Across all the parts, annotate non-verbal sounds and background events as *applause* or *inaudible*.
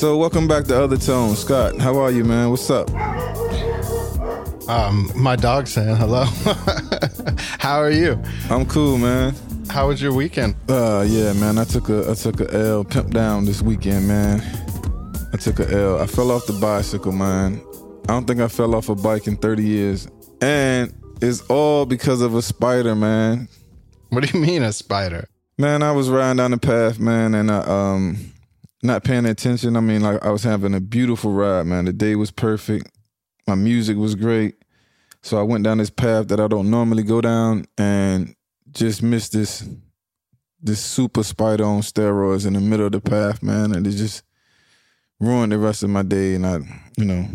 So welcome back to Other Tone. Scott, how are you, man? What's up? Um, my dog saying hello. *laughs* how are you? I'm cool, man. How was your weekend? Uh yeah, man. I took a I took a L pimp down this weekend, man. I took a L. I fell off the bicycle, man. I don't think I fell off a bike in 30 years. And it's all because of a spider, man. What do you mean a spider? Man, I was riding down the path, man, and I um not paying attention. I mean, like I was having a beautiful ride, man. The day was perfect. My music was great. So I went down this path that I don't normally go down and just missed this this super spider on steroids in the middle of the path, man. And it just ruined the rest of my day. And I, you know,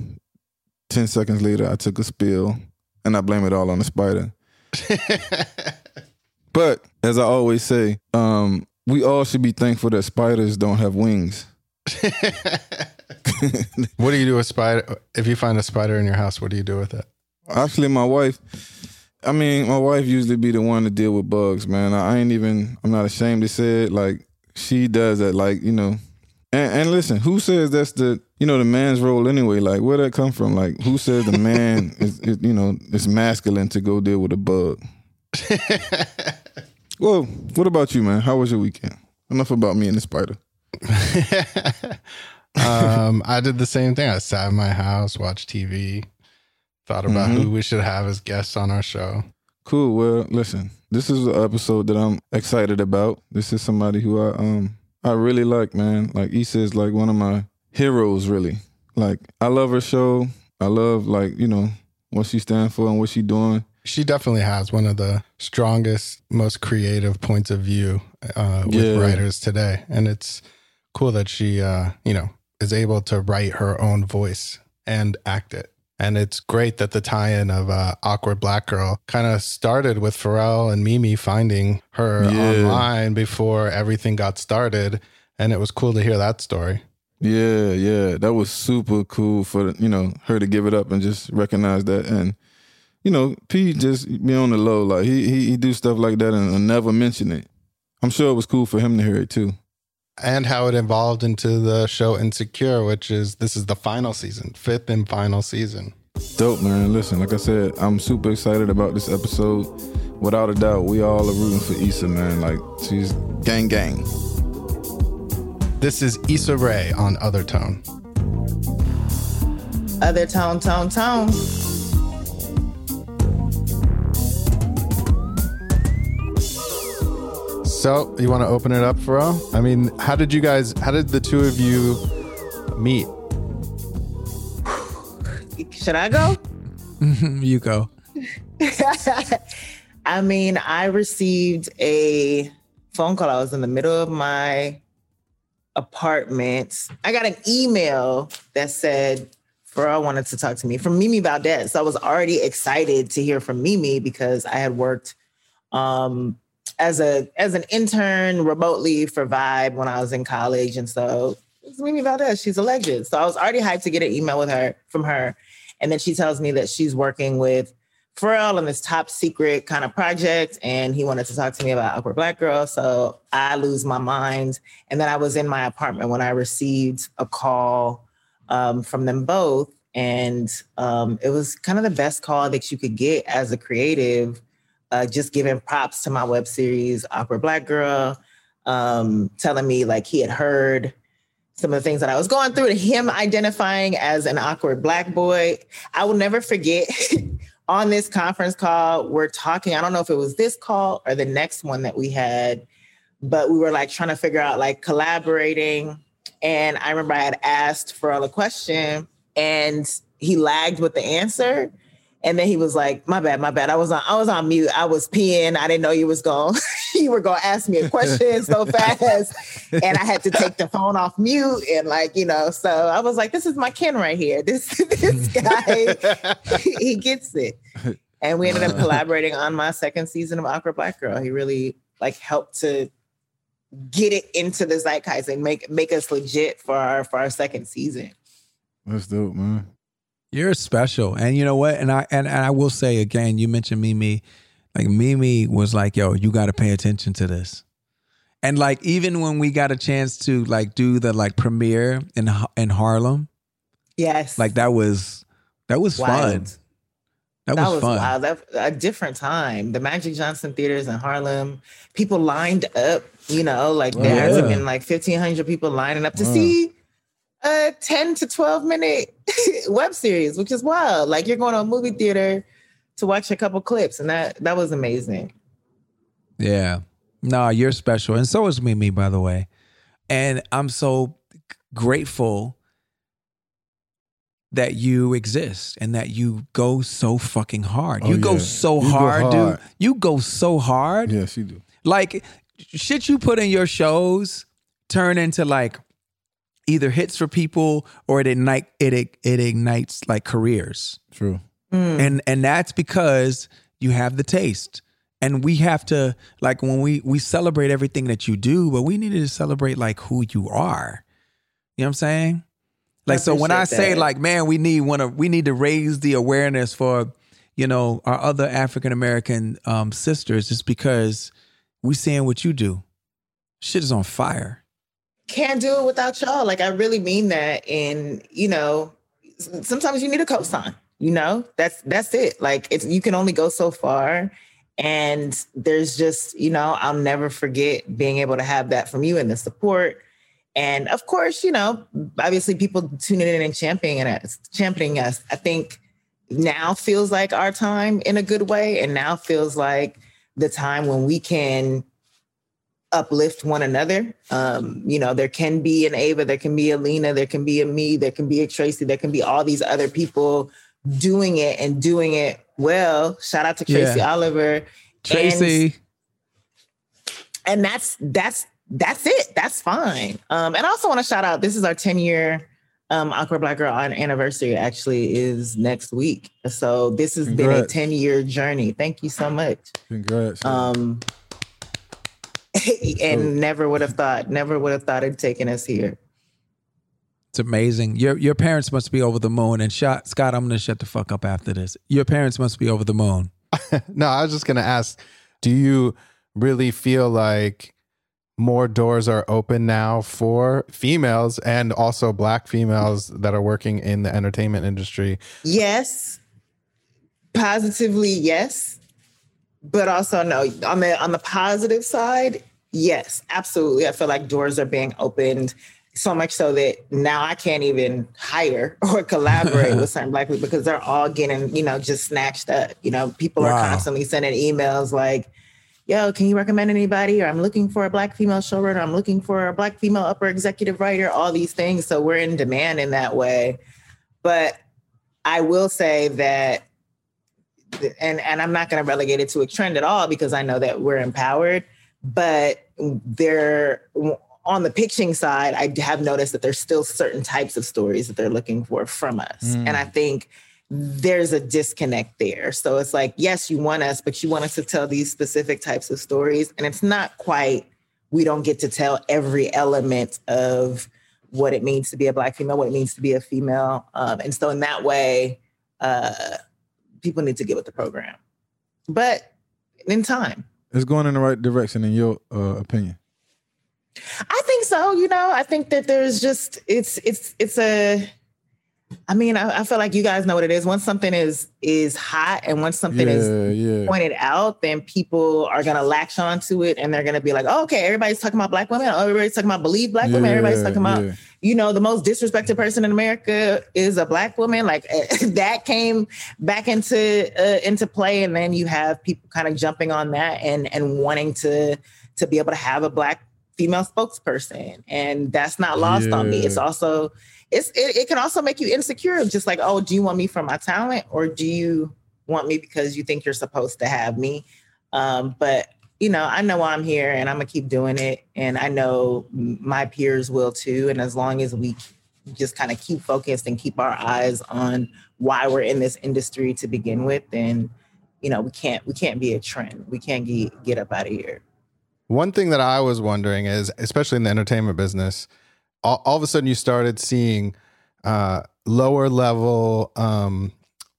10 seconds later, I took a spill and I blame it all on the spider. *laughs* but as I always say, um, we all should be thankful that spiders don't have wings. *laughs* what do you do with spider? If you find a spider in your house, what do you do with it? Actually, my wife, I mean, my wife usually be the one to deal with bugs, man. I ain't even, I'm not ashamed to say it. Like, she does that, like, you know. And, and listen, who says that's the, you know, the man's role anyway? Like, where that come from? Like, who says the man *laughs* is, is, you know, is masculine to go deal with a bug? *laughs* well, what about you, man? How was your weekend? Enough about me and the spider. *laughs* um, I did the same thing. I sat in my house, watched TV, thought about mm-hmm. who we should have as guests on our show. Cool. Well, listen, this is an episode that I'm excited about. This is somebody who I um I really like, man. Like Issa is like one of my heroes, really. Like I love her show. I love like you know what she stands for and what she doing. She definitely has one of the strongest, most creative points of view uh, with yeah. writers today, and it's cool that she, uh, you know, is able to write her own voice and act it. And it's great that the tie-in of uh, Awkward Black Girl kind of started with Pharrell and Mimi finding her yeah. online before everything got started, and it was cool to hear that story. Yeah, yeah, that was super cool for you know her to give it up and just recognize that, and you know P just be on the low, like he he, he do stuff like that and, and never mention it. I'm sure it was cool for him to hear it too and how it evolved into the show Insecure, which is this is the final season, fifth and final season. Dope, man. Listen, like I said, I'm super excited about this episode. Without a doubt, we all are rooting for Issa, man. Like she's gang gang. This is Issa Rae on Other Tone. Other Tone, Tone, Tone. So, you want to open it up Pharrell? I mean, how did you guys, how did the two of you meet? *sighs* Should I go? *laughs* you go. *laughs* I mean, I received a phone call. I was in the middle of my apartment. I got an email that said Pharrell wanted to talk to me from Mimi Valdez. So I was already excited to hear from Mimi because I had worked um, as a as an intern remotely for Vibe when I was in college, and so it's Mimi Valdez. She's a legend. So I was already hyped to get an email with her from her, and then she tells me that she's working with Pharrell on this top secret kind of project, and he wanted to talk to me about Awkward Black Girl. So I lose my mind, and then I was in my apartment when I received a call um, from them both, and um, it was kind of the best call that you could get as a creative uh, just giving props to my web series, Awkward Black Girl, um, telling me like he had heard some of the things that I was going through, and him identifying as an awkward black boy. I will never forget *laughs* on this conference call, we're talking. I don't know if it was this call or the next one that we had, but we were like trying to figure out like collaborating. And I remember I had asked Pharrell a question and he lagged with the answer. And then he was like, "My bad, my bad. I was on, I was on mute. I was peeing. I didn't know you was going, *laughs* you were going to ask me a question so *laughs* fast, and I had to take the phone off mute. And like, you know, so I was like, this is my kin right here. *laughs* This this guy, he gets it. And we ended up collaborating on my second season of Awkward Black Girl. He really like helped to get it into the zeitgeist and make make us legit for our for our second season. That's dope, man. You're special. And you know what? And I and, and I will say again, you mentioned Mimi. Like Mimi was like, yo, you gotta pay attention to this. And like even when we got a chance to like do the like premiere in in Harlem, yes, like that was that was Wild. fun. That, That was, was fun. wild. That, a different time. The Magic Johnson theaters in Harlem, people lined up. You know, like there oh, had to have Yeah. been like fifteen hundred people lining up to Wow. see a ten to twelve minute *laughs* web series, which is wild. Like you're going to a movie theater to watch a couple clips, and that that was amazing. Yeah. No, you're special. And so is Mimi, by the way. And I'm so grateful that you exist and that you go so fucking hard. Oh, you go so You go hard, hard. dude. You go so hard. Yes, you do. Like shit you put in your shows turn into like either hits for people or it ignite it it ignites like careers. True. Mm. and and that's because you have the taste. And we have to like when we we celebrate everything that you do but we needed to celebrate like who you are. You know what i'm saying? Like so when i appreciate say like man we need one of we need to raise the awareness for you know our other african american um sisters just because we seeing what you do. Shit is on fire can't do it without y'all. Like I really mean that. And you know, sometimes you need a cosign. You know, that's that's it. Like it's you can only go so far. And there's just, you know, I'll never forget being able to have that from you and the support. And of course, you know, obviously people tuning in and championing us, championing us. I think now feels like our time in a good way. And now feels like the time when we can uplift one another. Um, you know, there can be an Ava, there can be a Lena, there can be a me, there can be a Tracy, there can be all these other people doing it and doing it well. Shout out to Tracy Yeah. Oliver. tracy And that's that's that's it. That's fine. Um, and I also want to shout out, this is our 10 year um Awkward Black Girl an- anniversary actually is next week. So this has been a 10 year journey. Thank you so much. Congrats. Um, *laughs* and never would have thought, never would have thought it'd taken us here. It's amazing. Your your parents must be over the moon. And shot, Scott, I'm gonna shut the fuck up after this. Your parents must be over the moon. *laughs* No, I was just going to ask do you really feel like more doors are open now for females and also black females that are working in the entertainment industry? Yes, positively yes, but also no. On the on the positive side, yes, absolutely. I feel like doors are being opened so much so that now I can't even hire *laughs* or collaborate with certain black people because they're all getting, you know, just snatched up. You know, people Wow. are constantly sending emails like, yo, can you recommend anybody? Or I'm looking for a black female showrunner. I'm looking for a black female upper executive writer, all these things. So we're in demand in that way. But I will say that, and, and I'm not going to relegate it to a trend at all because I know that we're empowered, but there, on the pitching side, I have noticed that there's still certain types of stories that they're looking for from us. Mm. And I think there's a disconnect there. So it's like, yes, you want us, but you want us to tell these specific types of stories. And it's not quite, we don't get to tell every element of what it means to be a Black female, what it means to be a female. Um, and so in that way, uh, people need to get with the program. But in time, it's going in the right direction, in your uh, opinion. I think so. You know, I think that there's just it's it's it's a. I mean, I, I feel like you guys know what it is. Once something is is hot and once something is yeah, yeah. pointed out, then people are gonna latch onto it and they're gonna be like, oh, okay, everybody's talking about black women. Oh, everybody's talking about believe black women. Everybody's talking about, yeah. You know, the most disrespected person in America is a black woman. Like *laughs* that came back into uh, into play, and then you have people kind of jumping on that and and wanting to to be able to have a black female spokesperson, and that's not lost on me. It's also it's it, it can also make you insecure, just like, oh, do you want me for my talent or do you want me because you think you're supposed to have me? Um, but you know, I know I'm here and I'm gonna keep doing it, and I know my peers will too. And as long as we just kind of keep focused and keep our eyes on why we're in this industry to begin with, then you know we can't we can't be a trend. We can't get get up out of here. One thing that I was wondering is, especially in the entertainment business, all, all of a sudden you started seeing uh, lower level um,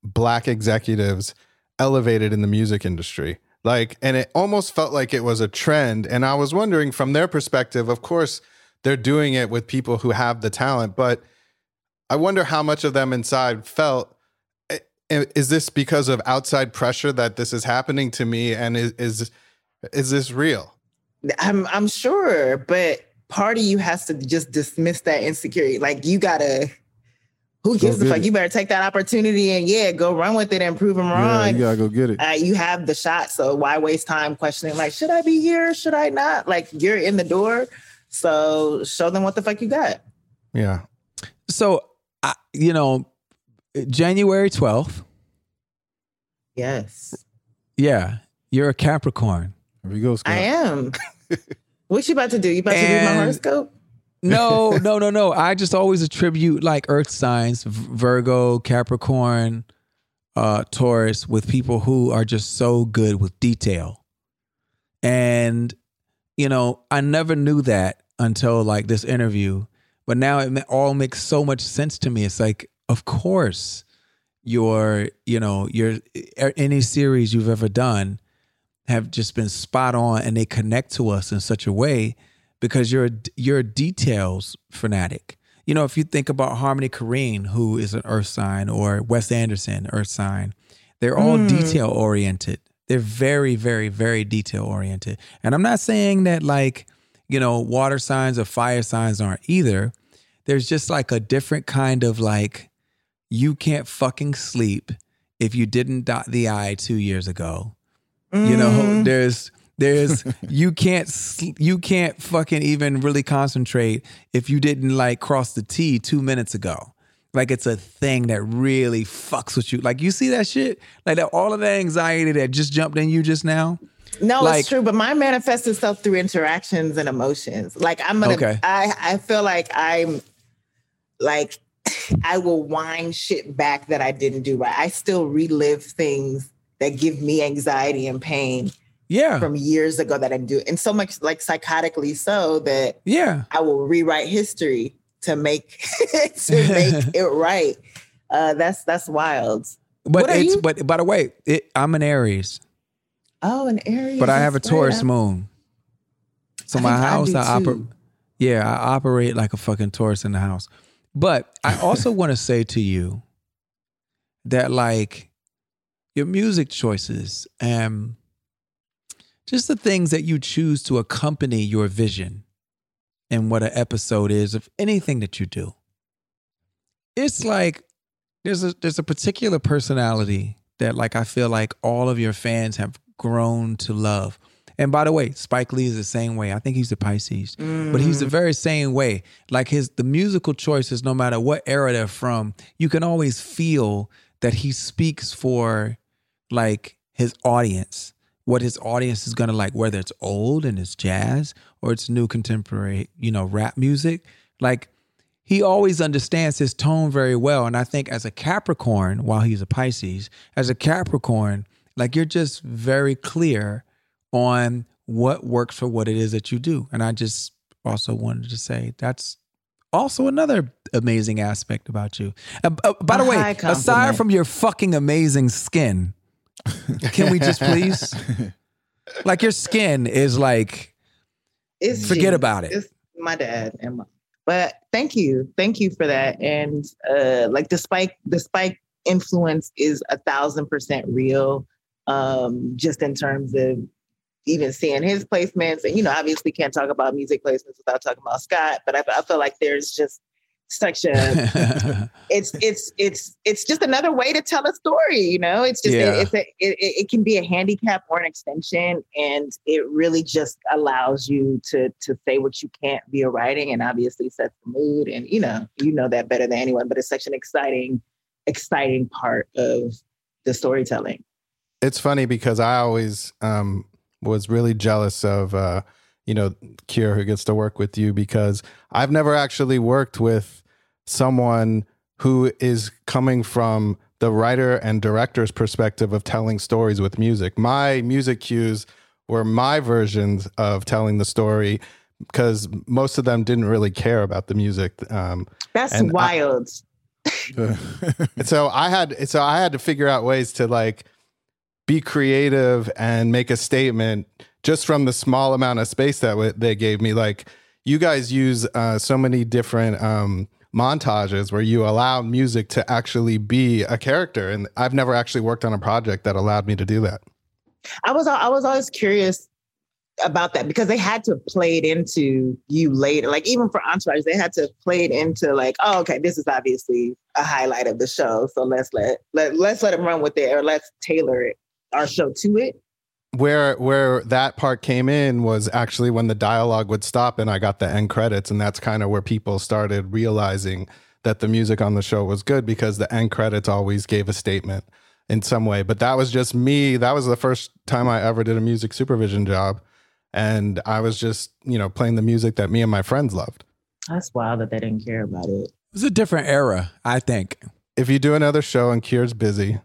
black executives elevated in the music industry. Like, and it almost felt like it was a trend. And I was wondering from their perspective, of course, they're doing it with people who have the talent, but I wonder how much of them inside felt is this because of outside pressure that this is happening to me and is is, is this real? I'm I'm sure, but part of you has to just dismiss that insecurity. Like you gotta who gives a fuck? It. You better take that opportunity and yeah, go run with it and prove them wrong. Yeah, you gotta go get it. Uh, you have the shot, so why waste time questioning? Like, should I be here? Should I not? Like, you're in the door, so show them what the fuck you got. Yeah. So, I, you know, January twelfth. Yes. Yeah, you're a Capricorn. Here we go. Scott. I am. *laughs* what you about to do? You about and, to do my horoscope? No, *laughs* no, no, no. I just always attribute like earth signs, Virgo, Capricorn, uh, Taurus, with people who are just so good with detail. And, you know, I never knew that until like this interview. But now it all makes so much sense to me. It's like, of course, your, you know, your any series you've ever done have just been spot on and they connect to us in such a way because you're a, you're a details fanatic. You know, if you think about Harmony Korine, who is an earth sign, or Wes Anderson, earth sign, they're all mm. detail oriented. They're very, very, very detail oriented. And I'm not saying that like, you know, water signs or fire signs aren't either. There's just like a different kind of like, you can't fucking sleep if you didn't dot the I two years ago. Mm. You know, mm. there's there's you can't you can't fucking even really concentrate if you didn't like cross the T two minutes ago. Like it's a thing that really fucks with you. Like you see that shit, like that all of that anxiety that just jumped in you just now. No, like, it's true, but mine manifests itself through interactions and emotions. Like I'm gonna, okay. I I feel like I'm like *sighs* I will wind shit back that I didn't do right. I still relive things that give me anxiety and pain yeah from years ago that I do, and so much like psychotically so that yeah I will rewrite history to make *laughs* to make *laughs* it right. Uh, that's that's wild. But it's you? but by the way, it, I'm an Aries. Oh, an Aries. But I have a Taurus moon. So I my house, I, I operate. Yeah, I operate like a fucking Taurus in the house. But I *laughs* also want to say to you that like your music choices and just the things that you choose to accompany your vision and what an episode is of anything that you do. It's like there's a there's a particular personality that like I feel like all of your fans have grown to love. And by the way, Spike Lee is the same way. I think he's a Pisces, mm. but he's the mm. very same way. Like his the musical choices, no matter what era they're from, you can always feel that he speaks for like his audience what his audience is going to like, whether it's old and it's jazz or it's new contemporary, you know, rap music. Like he always understands his tone very well. And I think as a Capricorn, while he's a Pisces, as a Capricorn, like you're just very clear on what works for what it is that you do. And I just also wanted to say that's also another amazing aspect about you. Uh, uh, by the way, aside from your fucking amazing skin, can we just please? *laughs* like your skin is like it's forget about it. It's my dad and my, but thank you. Thank you for that. And uh like the spike the spike influence is a thousand percent real. Um, just in terms of even seeing his placements and you know obviously can't talk about music placements without talking about Scott but I, I feel like there's just such a it's it's it's it's just another way to tell a story you know? It's just yeah. it, it's a, it, it can be a handicap or an extension and it really just allows you to to say what you can't via writing and obviously sets the mood and you know you know that better than anyone but it's such an exciting exciting part of the storytelling. It's funny because i always um was really jealous of uh you know, Kier who gets to work with you because I've never actually worked with someone who is coming from the writer and director's perspective of telling stories with music. My music cues were my versions of telling the story because most of them didn't really care about the music. Um, That's wild. I, *laughs* so I had so I had to figure out ways to like be creative and make a statement just from the small amount of space that w- they gave me. Like you guys use uh, so many different um, montages where you allow music to actually be a character, and I've never actually worked on a project that allowed me to do that. I was I was always curious about that because they had to play it into you later. Like even for Entourage, they had to play it into like, oh, okay, this is obviously a highlight of the show. So let's let let let's let it run with it or let's tailor it our show to it. Where where that part came in was actually when the dialogue would stop and I got the end credits, and that's kind of where people started realizing that the music on the show was good because the end credits always gave a statement in some way. But that was just me. That was the first time I ever did a music supervision job. And I was just, you know, playing the music that me and my friends loved. That's wild that they didn't care about it. It was a different era, I think. If you do another show and Kier's busy,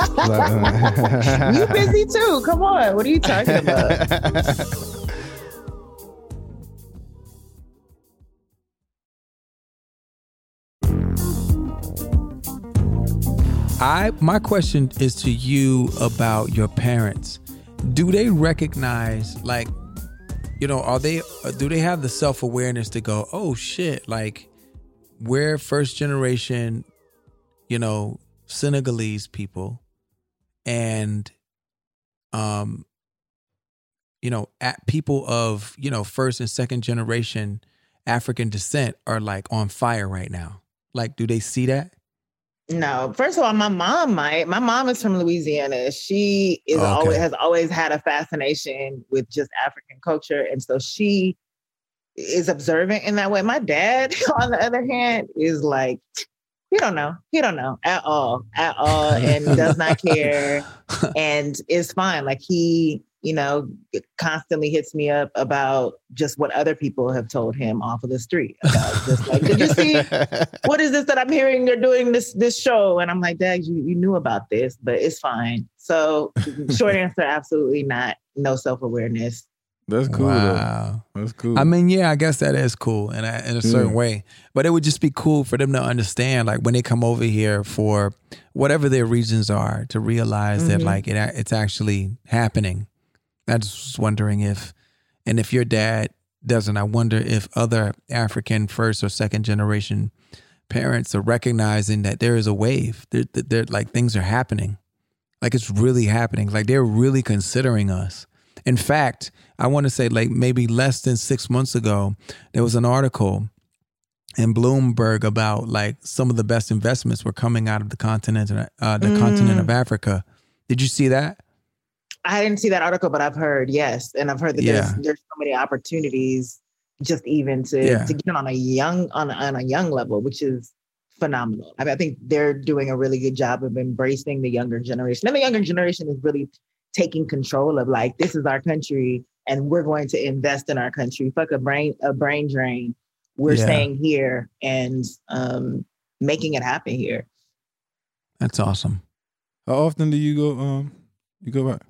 *laughs* you busy too. Come on. What are you talking about? *laughs* I my question is to you about your parents. Do they recognize like you know, are they do they have the self-awareness to go, "Oh shit, like we're first generation, you know, Senegalese people and um you know, at people of, you know, first and second generation African descent are like on fire right now. Like do they see that? No, first of all, my mom might. My mom is from Louisiana. She is okay. always has always had a fascination with just African culture, and so she is observant in that way. My dad, *laughs* on the other hand, is like, he don't know. He don't know at all, at all, and does not care, *laughs* and is fine. Like he you know, constantly hits me up about just what other people have told him off of the street. About just like, did you see *laughs* what is this that I'm hearing they're doing this this show? And I'm like, Dad, you, you knew about this, but it's fine. So short answer, absolutely not. No self-awareness. That's cool. Wow. Though. That's cool. I mean, yeah, I guess that is cool in a, in a certain yeah. way. But it would just be cool for them to understand, like when they come over here for whatever their reasons are, to realize mm-hmm. that like it it's actually happening I just was wondering if, and if your dad doesn't, I wonder if other African first or second generation parents are recognizing that there is a wave. They're, they're like things are happening, like it's really happening. Like they're really considering us. In fact, I want to say like maybe less than six months ago, there was an article in Bloomberg about like some of the best investments were coming out of the continent, uh, the mm. continent of Africa. Did you see that? I didn't see that article, but I've heard yes, and I've heard that yeah. there's there's so many opportunities just even to yeah. to get on a young on on a young level, which is phenomenal. I, mean, I think they're doing a really good job of embracing the younger generation, and the younger generation is really taking control of like this is our country, and we're going to invest in our country. Fuck a brain a brain drain. We're yeah. staying here and um, making it happen here. That's awesome. How often do you go? Um, you go back?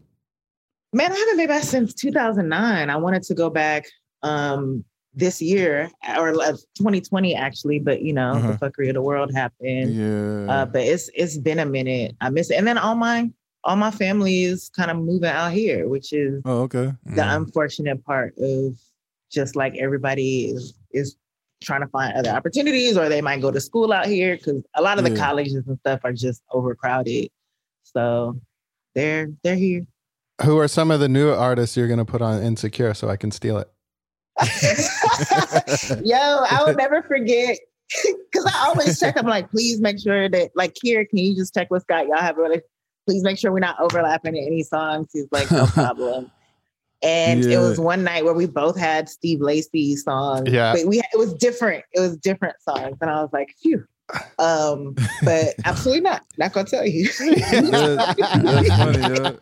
Man, I haven't been back since 2009. I wanted to go back um, this year or uh, 2020 actually, but you know, uh-huh. the fuckery of the world happened. Yeah. Uh, but it's it's been a minute. I miss it. And then all my all my family is kind of moving out Kier, which is oh, okay. The mm. unfortunate part of just like everybody is is trying to find other opportunities or they might go to school out here because a lot of yeah. the colleges and stuff are just overcrowded. So they're they're here. Who are some of the new artists you're going to put on Insecure so I can steal it? *laughs* Yo, I will never forget *laughs* because I always check. I'm like, please make sure that, like, here, can you just check with Scott? Y'all have really, please make sure we're not overlapping in any songs. He's like, no *laughs* problem. And yeah. it was one night where we both had Steve Lacy songs. Yeah. But we it was different. It was different songs. And I was like, phew. Um, but *laughs* absolutely not. Not gonna tell you. *laughs* that's funny, yeah.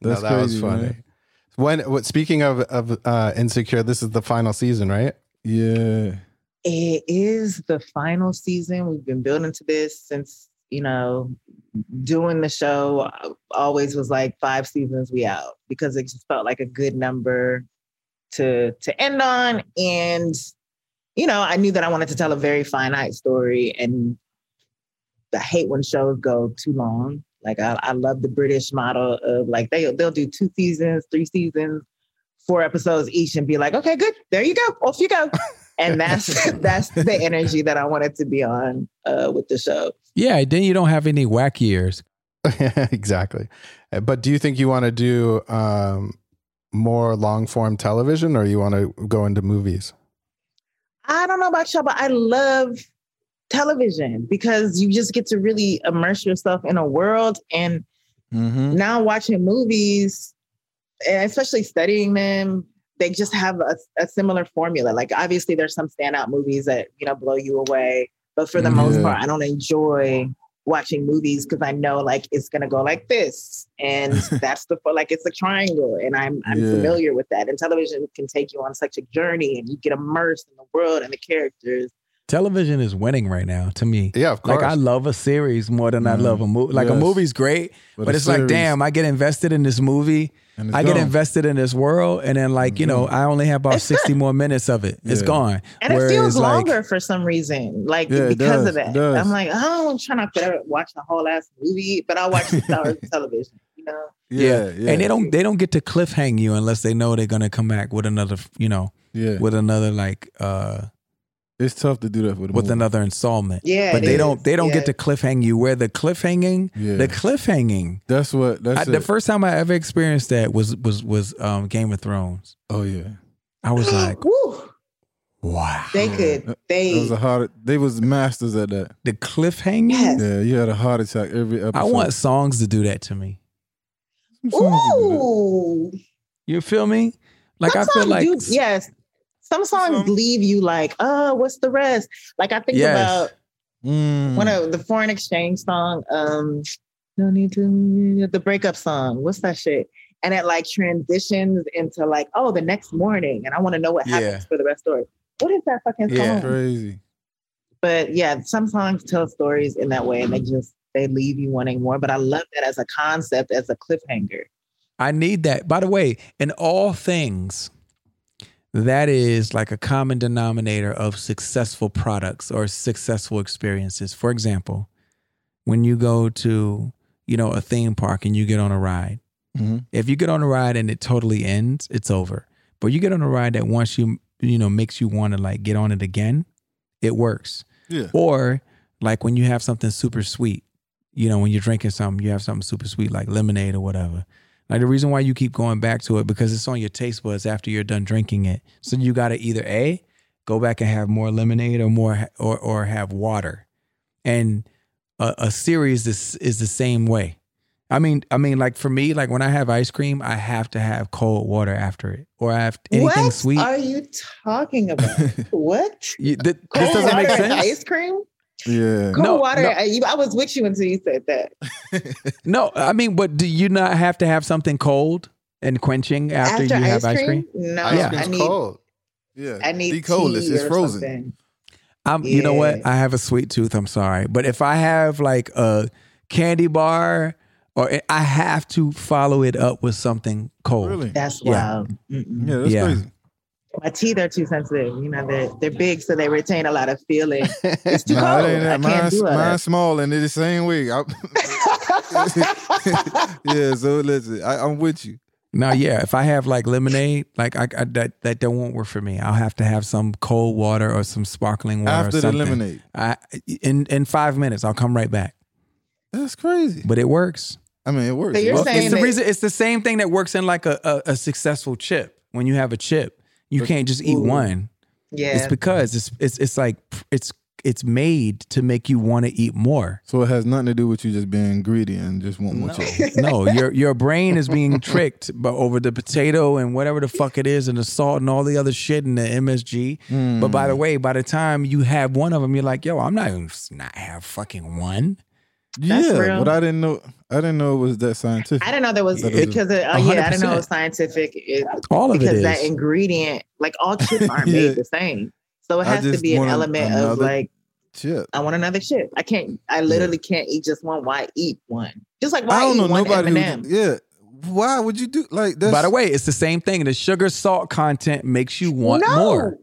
That's no, that crazy, was funny. Man. When what, speaking of of uh, insecure, this is the final season, right? Yeah. It is the final season. We've been building to this since you know doing the show. Uh, always was like five seasons we out because it just felt like a good number to to end on and you know, I knew that I wanted to tell a very finite story and I hate when shows go too long. Like I, I love the British model of like they they'll do two seasons, three seasons, four episodes each, and be like, okay, good, there you go, off you go. *laughs* And that's that's the energy that I wanted to be on uh, with the show. Yeah, then you don't have any whack years. *laughs* exactly. Uh, But do you think you want to do um, more long form television, or you want to go into movies? I don't know about y'all, but I love television because you just get to really immerse yourself in a world. And Mm-hmm. now watching movies, and especially studying them, they just have a, a similar formula. Like obviously there's some standout movies that, you know, blow you away. But for the most part, I don't enjoy watching movies because I know like it's gonna go like this. And *laughs* that's the like it's a triangle. And I'm I'm Yeah. familiar with that. And television can take you on such a journey and you get immersed in the world and the characters. Television is winning right now to me. Yeah, of course. Like I love a series more than I Mhm. love a movie. Like a movie's great, But but, a it's like, damn, I get invested in this movie. And it's I get invested in this world, and then like you know, I only have about It's sixty more minutes of it. It's gone. And it Whereas, feels like, longer for some reason, like Yeah, because does, of that. does. I'm like, oh, I don't try not to watch the whole ass movie, but I'll watch the hours of *laughs* television, you know? Yeah, yeah, and they don't they don't get to cliffhang you unless they know they're gonna come back with another, you know, yeah. with another like uh It's tough to do that with a with another installment. Yeah. but they is. don't they don't Yeah. get to cliffhang you. Where the cliffhanging, Yeah. the cliffhanging. That's what. That's I, the first time I ever experienced that was was was um Game of Thrones. Oh yeah. I was like, *gasps* wow. they could, That they, was a heart. They was masters at that. The cliffhanging. Yes. Yeah, you had a heart attack every episode. I want songs to do that to me. You ooh. You feel me? Like Some I feel like do- yes. Some songs Some- leave you like, oh, what's the rest? Like I think Yes. about Mm. one of the foreign exchange song, um, no need to the breakup song. What's that shit? And it like transitions into like, oh, the next morning, and I want to know what happens Yeah. for the rest of the story. What is that fucking Yeah. song? crazy. But yeah, some songs tell stories in that way, and they just they leave you wanting more. But I love that as a concept, as a cliffhanger. I need that. By the way, in all things, that is like a common denominator of successful products or successful experiences. For example, when you go to, you know, a theme park and you get on a ride, Mhm. if you get on a ride and it totally ends, it's over. But you get on a ride that once you, you know, makes you want to like get on it again, it works. Yeah. Or like when you have something super sweet, you know, when you're drinking something, you have something super sweet like lemonade or whatever. Like the reason why you keep going back to it because it's on your taste buds after you're done drinking it. So you got to either a go back and have more lemonade or more or or have water. And a, a series is is the same way. I mean, I mean, like for me, like when I have ice cream, I have to have cold water after it, or I have anything what sweet. are you talking about? *laughs* what? You- th- this doesn't make sense. Ice cream? Yeah. Cold No, water. no. I, I was with you until you said that. *laughs* No, I mean, but do you not have to have something cold and quenching after, you have ice cream? No, Ice Yeah. I cream's need. cold. Yeah. I need Be cold. It's, tea it's or frozen. something. I'm, you know what? I have a sweet tooth. I'm sorry, but if I have like a candy bar, or I have to follow it up with something cold. Really? That's Yeah. wild. Mm-mm. Yeah, that's Yeah. crazy. My teeth are too sensitive. You know, they're they're big, so they retain a lot of feeling. *laughs* It's too Nah, cold. ain't I that. can't Mine's, do all mine's small and it's the same way. I- *laughs* yeah, so listen, I, I'm with you. Now, yeah, if I have like lemonade, like I, I that that don't won't work for me. I'll have to have some cold water or some sparkling water. or After the lemonade. I in in five minutes I'll come right back. That's crazy. But it works. I mean, it works. So you're Well, saying it's the reason. It's the same thing that works in like a, a, a successful chip. When you have a chip, you can't just eat Ooh. one. yeah. It's because it's it's it's like it's it's made to make you want to eat more. So it has nothing to do with you just being greedy and just want more No, chicken. *laughs* no, your your brain is being tricked but over the potato and whatever the fuck it is and the salt and all the other shit and the MSG. But by the mm. way, by the time you have one of them, you're like, yo, I'm not even not have fucking one. That's yeah, real. but I didn't know. I didn't know it was that scientific. I didn't know there was That is a- because it, oh, yeah, I didn't know it was scientific. It, All of because it that is. ingredient, like all chips *laughs* aren't Yeah. made the same. So it has to be an element of like, Chip. I want another chip. I can't. I literally can't eat just one. Why eat one? Just like why I don't know eat one nobody. M&M? Who, yeah. Why would you do like that? By the way, it's the same thing. The sugar salt content makes you want no, more.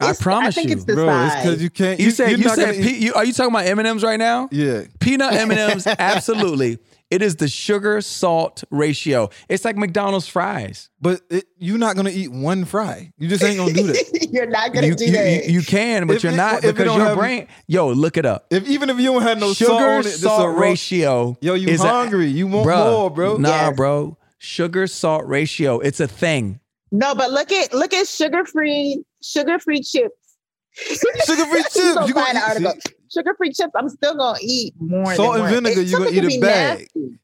I It's- promise I think you, it's the bro, it's because you can't. You said you're you said gonna eat- pe- you, are you talking about M and M's right now? yeah. Peanut *laughs* M and M's, absolutely. It is the sugar salt ratio. It's like McDonald's fries. But it, you're not gonna eat one fry. You just ain't gonna do that. *laughs* You're not gonna You, do you, that. you, you can, but If you're it- not if because your have- brain. Yo, look it up. If even if you don't have no sugar on it, salt raw- ratio. Yo, you is a- hungry. You want Bruh, more, bro. Nah, Yes. bro. Sugar salt ratio. It's a thing. No, but look at look at sugar free sugar free chips. Sugar-free *laughs* chips, You gonna you gonna find an article. Sugar free chips. I'm still gonna eat more. Salt than and one. vinegar, It's you gonna eat a be bag. nasty.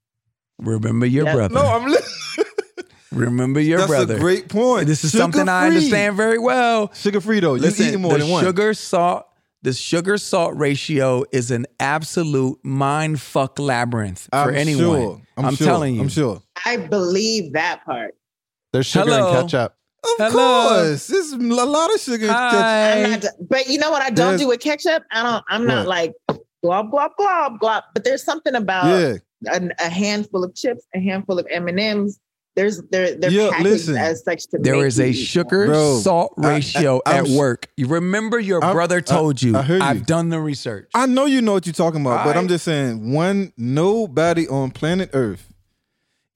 Remember your Yeah. brother. No, I'm. Li- *laughs* Remember your That's brother. That's a great point. This is something I understand very well. Sugar free though. You Listen, eating more the than one. sugar salt, the sugar salt ratio is an absolute mind fuck labyrinth for I'm anyone. Sure. I'm, sure. telling you. I'm sure. I believe that part. There's sugar Hello. and ketchup. Of Hello. course, there's a lot of sugar. in ketchup. Hi. I'm not, but you know what I don't There's- do with ketchup? I don't. I'm not What? like glob glob glob glob. But there's something about Yeah, a, a handful of chips, a handful of M and M's. There's they're they're Yeah, packaged listen. as such to There make is you a eat sugar Bro, salt I- I- ratio I'm at s- work. You remember your I'm- brother I- told you. I heard you. I've done the research. I know you know what you're talking about, but I'm Alright. just saying, one nobody on planet Earth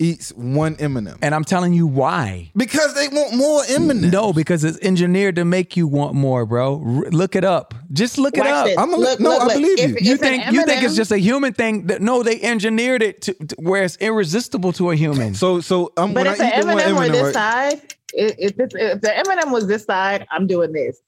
eats one M&M and I'm telling you why. because they want more M&M. No, because it's engineered to make you want more, bro. R- look it up. Just look Watch it up. this. I'm a- look, no, look, I believe If- you. if You an think you think it's just a human thing? That, no, they engineered it to, to where it's irresistible to a human. So, so um, But when if I the eat the M&M were this right, side, if, if, if the M&M was this side, I'm doing this.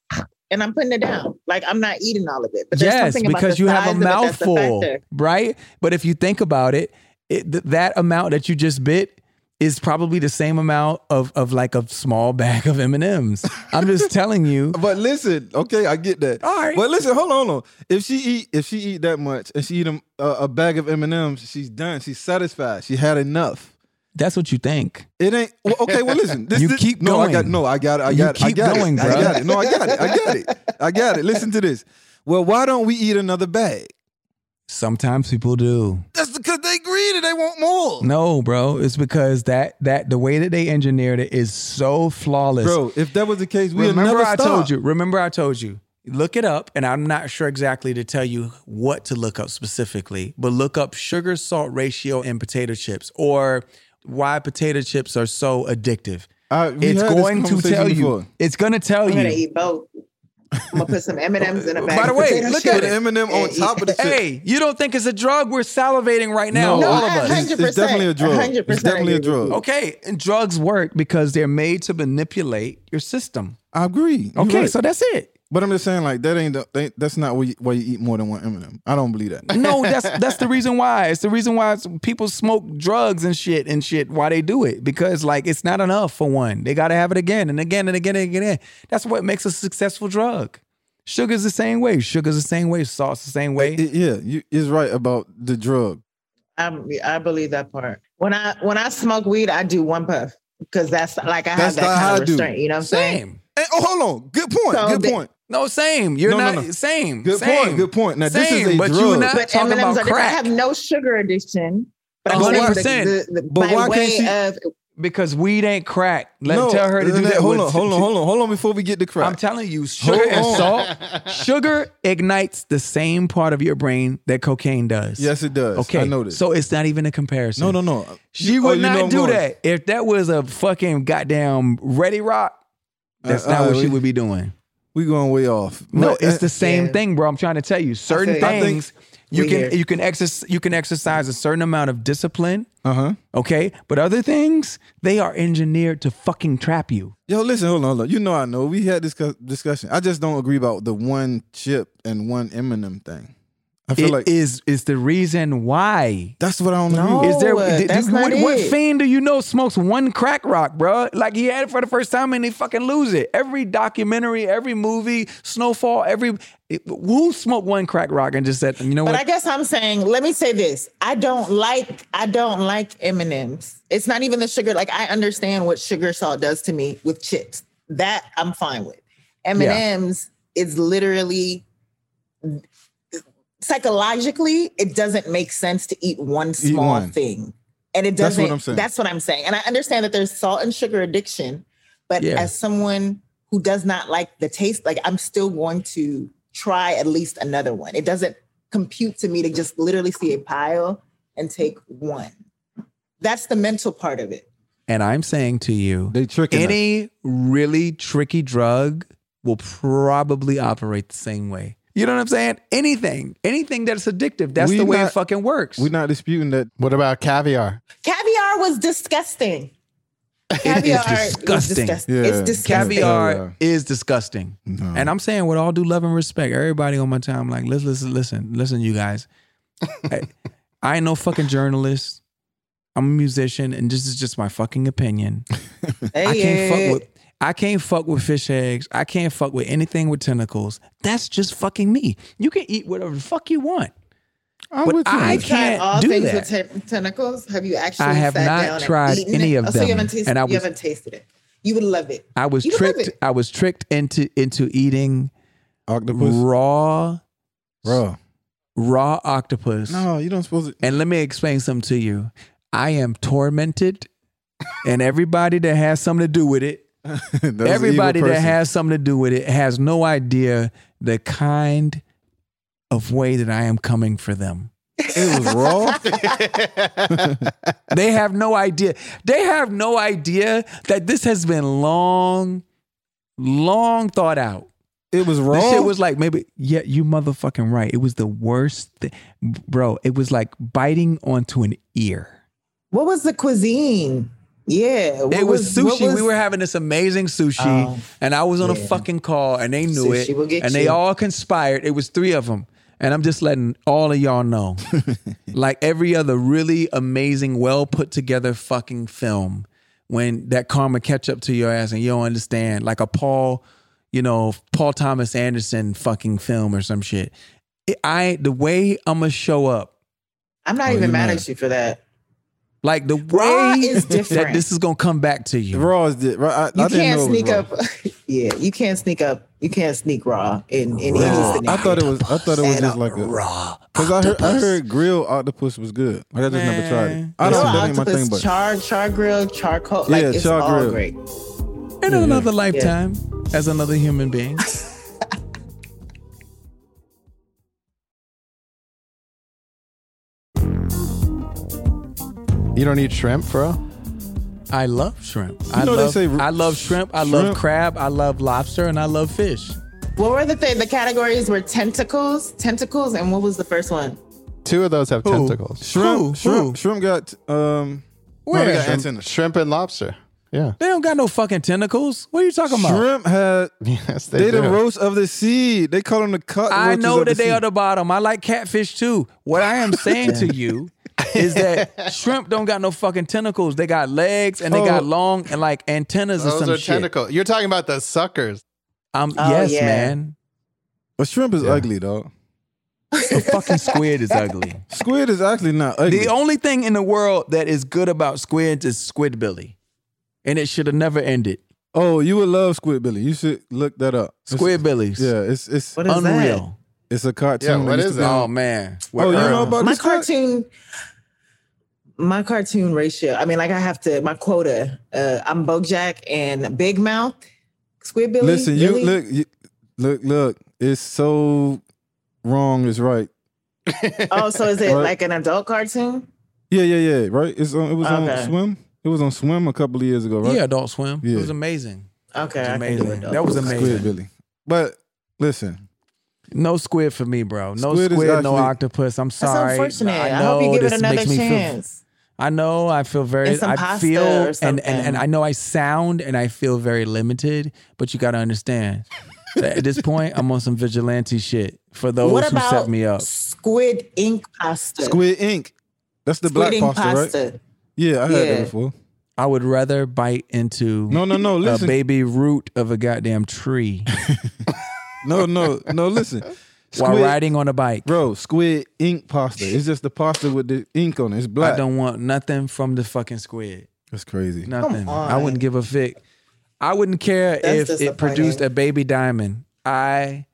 And I'm putting it down. Like I'm not eating all of it. But there's yes, something about because the you have a of it mouthful, factor. right? But if you think about it, it th- that amount that you just bit is probably the same amount of of like a small bag of M and M's. I'm just telling you. *laughs* But listen, okay, I get that. All right. But listen, hold on, hold on. If she eat, if she eat that much and she eat a, a, uh, a bag of M and M's, she's done. She's satisfied. She had enough. That's what you think. It ain't well, okay. Well, listen. This, You this- keep no, I got going. no. I got it. I You got it. I keep got going, it. bro. I got it. No, I got it. I got it. I got it. Listen to this. Well, why don't we eat another bag? Sometimes people do. That's because they greedy. They want more. No, bro. It's because that that the way that they engineered it is so flawless. Bro, if that was the case, we'd remember never I stop. told you. Remember I told you. Look it up, and I'm not sure exactly to tell you what to look up specifically, but look up sugar salt ratio in potato chips or why potato chips are so addictive. I- we It's going to conversation tell you. It's going to tell I'm gonna you. eat both. I'm gonna put some M and M's in a bag. By the way, look chips at Put M&M on top of the chip. Hey, you don't think it's a drug? We're salivating right now, No, all of I- us. I- It's, it's definitely a drug. 100% It's definitely a drug. Okay, and drugs work because they're made to manipulate your system. I agree. You're Okay, right. so that's it. But I'm just saying, like that ain't the, they, that's not why you, why you eat more than one M&M. I don't believe that. No, *laughs* that's that's the reason why. It's the reason why people smoke drugs and shit and shit. Why they do it? Because like it's not enough for one. They got to have it again and again and again and again. That's what makes a successful drug. Sugar's the same way. Sugar's the same way. Salt's the same way. It- yeah, you is right about the drug. I'm, I believe that part. When I when I smoke weed, I do one puff because that's like I have that kind I of do. restraint. You know what I'm saying? Same. And, oh, hold on. Good point. So Good the- point. No, same. You're No, no, not no. same. Good same. point. Good point. Now this is Same, a but drug. you not But talking M&Ms about are different. I have no sugar addiction. But I'm But saying the, the, the, But by why can't way she- of because weed ain't crack. Let no, tell her to do uh, that. Hold on, hold on, hold on, hold on. Before we get to crack, I'm telling you, sugar Hold and on. salt, *laughs* sugar ignites the same part of your brain that cocaine does. yes, it does. Okay. I know this. So it's not even a comparison. no, no, no. She You- would oh, know not do that. If that was a fucking goddamn ready rock, that's Uh, not uh, what she would be doing. We going way off. No, But, it's uh, the same Yeah. thing, bro. I'm trying to tell you. Certain feel you. I think things you can hear. you can exercise you can exercise a certain amount of discipline, uh-huh. okay? But other things, they are engineered to fucking trap you. Yo, listen, hold on, hold on. You know I know. We had this cu- discussion. I just don't agree about the one chip and one M&M thing. I feel It like is is the reason why. that's what I don't know. Is there? uh, do- that's do- not what, what fiend do you know smokes one crack rock, bro? Like he had it for the first time and he fucking lose it. Every documentary, every movie, Snowfall, every it- who smoked one crack rock and just said, you know what? But what? I guess I'm saying, let me say this: I don't like, I don't like M and M's. It's not even the sugar. Like I understand what sugar salt does to me with chips. That I'm fine with. M and M's is literally psychologically, it doesn't make sense to eat one small one. thing, and it doesn't. That's what doesn't. I'm saying. That's what I'm saying. And I understand that there's salt and sugar addiction, but Yeah. as someone who does not like the taste, like I'm still going to try at least another one. It doesn't compute to me to just literally see a pile and take one. That's the mental part of it. And I'm saying to you, They tricking us. any really tricky drug will probably operate the same way. You know what I'm saying? Anything, anything that's addictive, that's We the way it fucking works. We're not disputing that. What about caviar? Caviar was disgusting. Caviar was disgusting. disgusting. Yeah. It's disgusting. Caviar Yeah. is disgusting. No. And I'm saying with all due love and respect, everybody on my time, like, listen, listen, listen, listen, you guys. *laughs* I, I ain't no fucking journalist. I'm a musician, and this is just my fucking opinion. Hey, I can't yeah. fuck with I can't fuck with fish eggs. I can't fuck with anything with tentacles. That's just fucking me. You can eat whatever the fuck you want. I'm But with you. I can't all do things that. with ten- tentacles. Have you actually? I have sat not down tried any it? of Oh, so you them, haven't tasted. and I you haven't tasted it. You would love it. I was You tricked. I was tricked into into eating Octopus. raw Bro. raw octopus. No, you don't supposed to. And let me explain something to you. I am tormented, and everybody that has something to do with it, That's an evil *laughs* everybody that has something to do with it, has no idea the kind of way that I am coming for them. it was raw. *laughs* They have no idea. They have no idea that this has been long, long thought out. It was raw. This shit was like maybe yeah, you motherfucking right. It was the worst, thing. bro. It was like biting onto an ear. What was the cuisine? Yeah, what it was, what sushi. we were having this amazing sushi, Oh, and I was on a fucking call, and they knew Sushi it, and they all conspired. It was three of them, and I'm just letting all of y'all know, *laughs* like every other really amazing, well put together fucking film, when that karma catch up to your ass and you don't understand, like a Paul, you know, Paul Thomas Anderson fucking film or some shit. It, I the way I'm gonna show up. I'm not Oh, even mad. at you for that. Like the Raw way is *laughs* that different. this is gonna come back to you. raw. Is di- right, I, You I didn't can't know sneak up. *laughs* yeah, you can't sneak up. You can't sneak raw in in any scenario. I thought it was. I thought it was just like a raw. Because I heard, I heard grilled octopus was good. Like I just never tried it. I don't. That ain't my thing, but char char grilled charcoal. Like Yeah, it's char all grilled. great. In Yeah, another lifetime, as another human being. *laughs* You don't eat shrimp, bro? I love shrimp. I know they love. say I love shrimp. I love shrimp- crab. I love lobster, and I love fish. What were the th- the categories? Were tentacles, tentacles, and what was the first one? Two of those have Who? tentacles. shrimp, Who? shrimp, Who? shrimp got um. Where? No, got Shrimp- antennas. Shrimp and lobster. Yeah. They don't got no fucking tentacles. What are you talking about? Shrimp had *laughs* Yes, they, they, the do. roast of the sea. They call them the cut. I roaches know of that the they sea. are the bottom. I like catfish too. What I am saying to *laughs* you is that *laughs* shrimp don't got no fucking tentacles. They got legs and they got Oh. long and like antennas or Those some are shit. tentacles. You're talking about the suckers. Um, Oh, yes, yeah. man. But shrimp is Yeah. ugly, dog. The fucking squid is ugly. *laughs* Squid is actually not ugly. The only thing in the world that is good about squids is squid Squidbilly. And it should have never ended. oh, you would love squid Squidbilly. You should look that up. It's- Squidbillies. Yeah, it's it's What is Unreal. It's a cartoon. Yeah, what that used is to be that? on- Oh man. Oh, you know about my this? cat? cartoon my cartoon ratio i mean like i have to my quota uh i'm bojack and big mouth squidbilly Listen, you really? look, you, look, look. It's so wrong. It's right. oh so is it *laughs* Right. like an adult cartoon Yeah, yeah, yeah. Right. It's on. It was on Swim. It was on Swim a couple of years ago, right? Yeah, Adult Swim. Yeah. It was amazing. okay It's I can do amazing. adult. That was amazing. Squidbilly. But listen, No squid for me, bro. No Squid squid, is no actually- octopus. I'm that's sorry. unfortunate i, know hope you give it another makes me feel- chance I know I feel very And some I pasta feel or and, and and. I know I sound and I feel very limited, but you got to understand. that At this point, I'm on some vigilante shit for those what who about set me up. squid ink pasta Squid Ink. That's the squid black ink pasta, right? Yeah, I had Yeah. that before. I would rather bite into No, no, no. a Listen. baby root of a goddamn tree *laughs* No, no, no. Listen. *laughs* while Squid, riding on a bike. bro. Squid Ink pasta. It's just the pasta with the ink on it. It's black. I don't want nothing from the fucking squid. That's crazy. Nothing. on. I wouldn't give a fick. I wouldn't care That's if it produced a baby diamond. I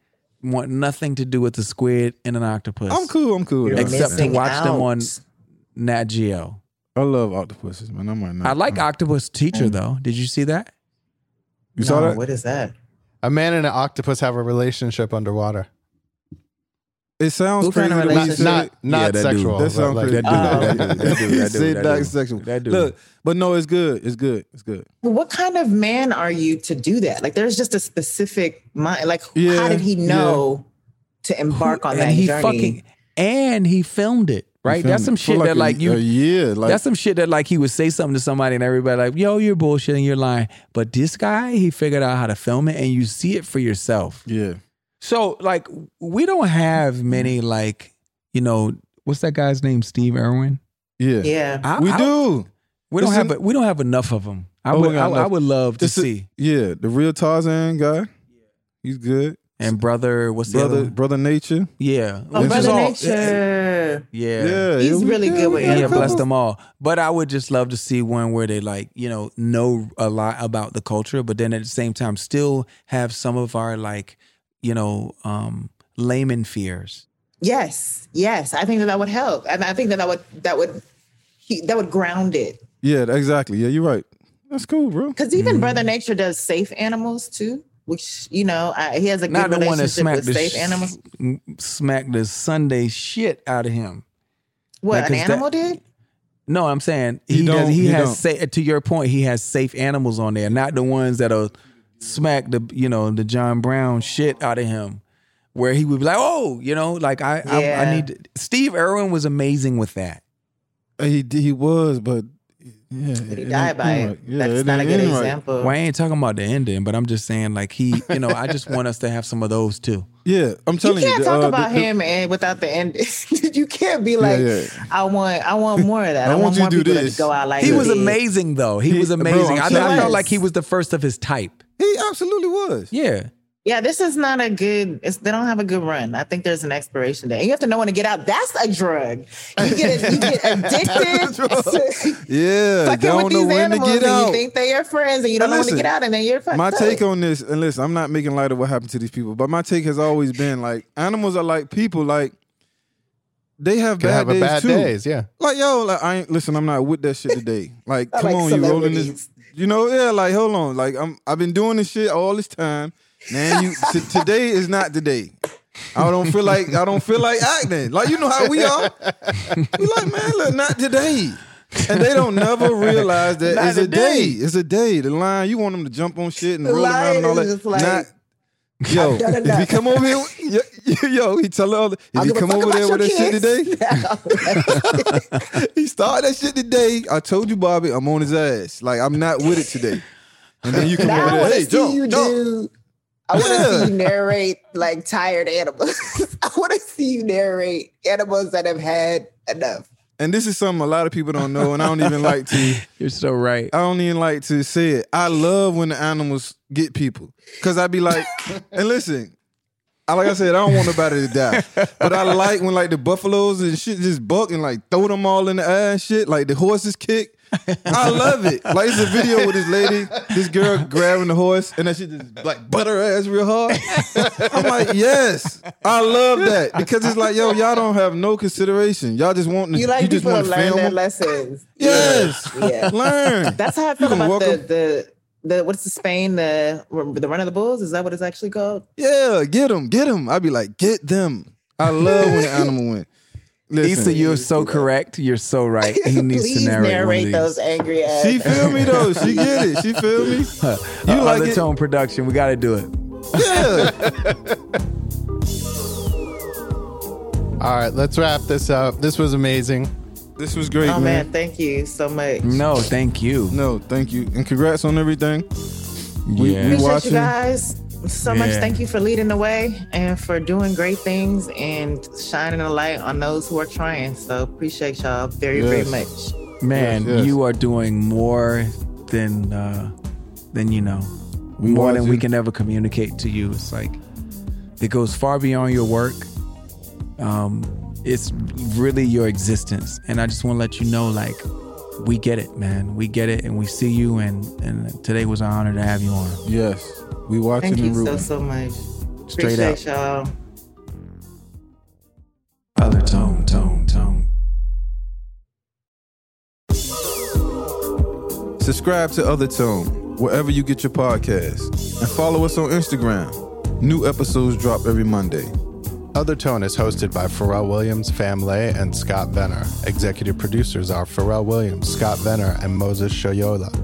want nothing to do with the squid and an octopus. I'm cool. I'm cool. with You're. Except to missing watch them on. Nat Geo. I love octopuses, man. I might not. I like Octopus Teacher Mm. though. Did you see that? You saw that? what is that A man and an octopus have a relationship underwater. It sounds What kind crazy. of the way you relationship? Not it. not Yeah, that dude. sexual. That but sounds like- crazy. Oh. That dude, that dude, that *laughs* dude, that Say dude, that sexual. dude. That dude. Look, but no, it's good. It's good. It's good. What kind of man are you to do that? Like, there's just a specific mind. Like, Yeah, how did he know to embark on and that he journey? fucking and he filmed it. Right? That's some shit For that a- like you a year. Like that's some shit that like he would say something to somebody and everybody like, yo, you're bullshitting, you're lying. But this guy, he figured out how to film it and you see it for yourself. yeah. So like we don't have many like, you know, what's that guy's name? Steve Irwin? Yeah. yeah. I- We I- do. We don't It's have in- we don't have enough of them. I Oh, would I, I would love to This is- see. Yeah, the real Tarzan guy. He's good. And brother, what's the other Brother, one? brother Nature. Yeah. Oh, Brother all- Nature. Yeah. Yeah, He's yeah, really good with we Yeah, bless them all. But I would just love to see one where they like, you know, know a lot about the culture, but then at the same time still have some of our like, you know, um layman fears. Yes, yes. I think that that would help, and I think that that would that would that would ground it. Yeah, exactly. Yeah, you're right. That's cool, bro. Because Mm-hmm. even Brother Nature does safe animals too, which you know I, he has a good Not the one that relationship smacked with the safe sh- animals. smacked the Sunday shit out of him. What Like, an 'cause that- animal did? No, I'm saying He he, does. don't- He, he has sa- to your point. He has safe animals on there, not the ones that'll smack the you know the John Brown shit out of him. Where he would be like, oh, you know, like I, I, I Yeah. need. To. Steve Irwin was amazing with that. Uh, He he was, but yeah, But he it died by it. Yeah, That's it not a good end right. example. Well, I ain't talking about the ending, but I'm just saying, like he, you know, I just want us to have some of those too. *laughs* Yeah, I'm telling You telling you. can't talk uh, about the- the- him and without the end. *laughs* you can't be like, yeah. I want, I want more of that. *laughs* I I, want want you more to do people this. to go out like He was did. amazing, though. He, He- was bro, amazing. I'm I, I felt like he was the first of his type. He absolutely was. Yeah. Yeah, this is not a good. It's, they don't have a good run. I think there's an expiration date. And you have to know when to get out. That's a drug. You get, you get *laughs* addicted. Yeah, they fucking don't with know these when to animals, get and out. you think they're friends, and you don't Now know when to get out, and then you're fucked my up. take on this, and listen, I'm not making light of what happened to these people, but my take has always been like animals are like people. Like they have Can bad have a days bad too. days, yeah. Like yo, like I ain't listen. I'm not with that shit today. *laughs* Like come like on, you rolling this. You know, yeah. Like hold on. Like I'm. I've been doing this shit all this time. Man, you t- today is not today. I don't feel like I don't feel like acting. Like you know how we are. We like man, look, not today. And they don't never realize that Not it's a today. day. It's a day. The line you want them to jump on shit and The roll around and all that. just like, not, yo, *laughs* done if he enough. come over here, yo, yo he tell her, if he come over there with that shit today, *laughs* *laughs* he started that shit today. I told you, Bobby, I'm on his ass. Like I'm not with it today. And then you come now I over want there, to hey, see jump, you jump. do. I want to see you narrate like tired animals. *laughs* I want to see you narrate animals that have had enough. And this is something a lot of people don't know, and I don't even like to. *laughs* You're so right. I don't even like to say it. I love when the animals get people, cause I'd be like, *laughs* and listen, like I said, I don't want nobody to die, but I like when like the buffaloes and shit just buck and like throw them all in the air and shit, like the horses kick. *laughs* I love it. Like it's a video with this lady, this girl grabbing the horse, and then she just like butter her ass real hard. *laughs* I'm like, yes, I love that because it's like, yo, y'all don't have no consideration. Y'all just want to, You like you just want to learn film their them. lessons. *laughs* Yes, Yeah. learn. That's how I feel about the, the the what's the Spain the the run of the bulls? Is that what it's actually called? Yeah, get them, get them. I'd be like, get them. I love when the animal win. Listen, Issa, you're so correct. You're so right. He *laughs* needs Please to narrate, narrate, one of these. those angry ass. she feel me though. She get it. She feel me. *laughs* You Uh, like other it? tone production. We got to do it. Yeah. *laughs* All right, let's wrap this up. This was amazing. This was great, oh man. man, thank you so much. No, thank you. No, thank you, and congrats on everything. We, Yeah. we Appreciate watching. you guys so much. Thank you for leading the way and for doing great things and shining a light on those who are trying. So appreciate y'all very, very much. Man, Yes, yes. you are doing more than uh than you know. We more than you. we can ever communicate to you. It's like it goes far beyond your work. Um it's really your existence. And I just want to let you know like we get it, man. We get it and we see you and and today was an honor to have you on. Yes, we watching Thank and you so, so much. Straight Appreciate up. y'all. Other tone, tone, tone. Subscribe to Other Tone wherever you get your podcasts, and follow us on Instagram. New episodes drop every Monday. Other Tone is hosted by Pharrell Williams, Fam Lay, and Scott Vener. Executive producers are Pharrell Williams, Scott Vener, and Moses Shoyola.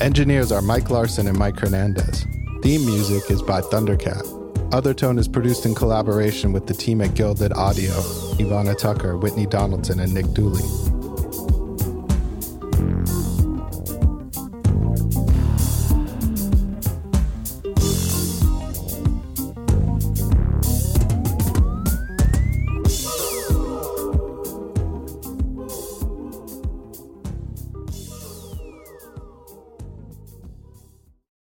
Engineers are Mike Larson and Mike Hernandez. Theme music is by Thundercat. Other Tone is produced in collaboration with the team at Gilded Audio, Ivana Tucker, Whitney Donaldson, and Nick Dooley.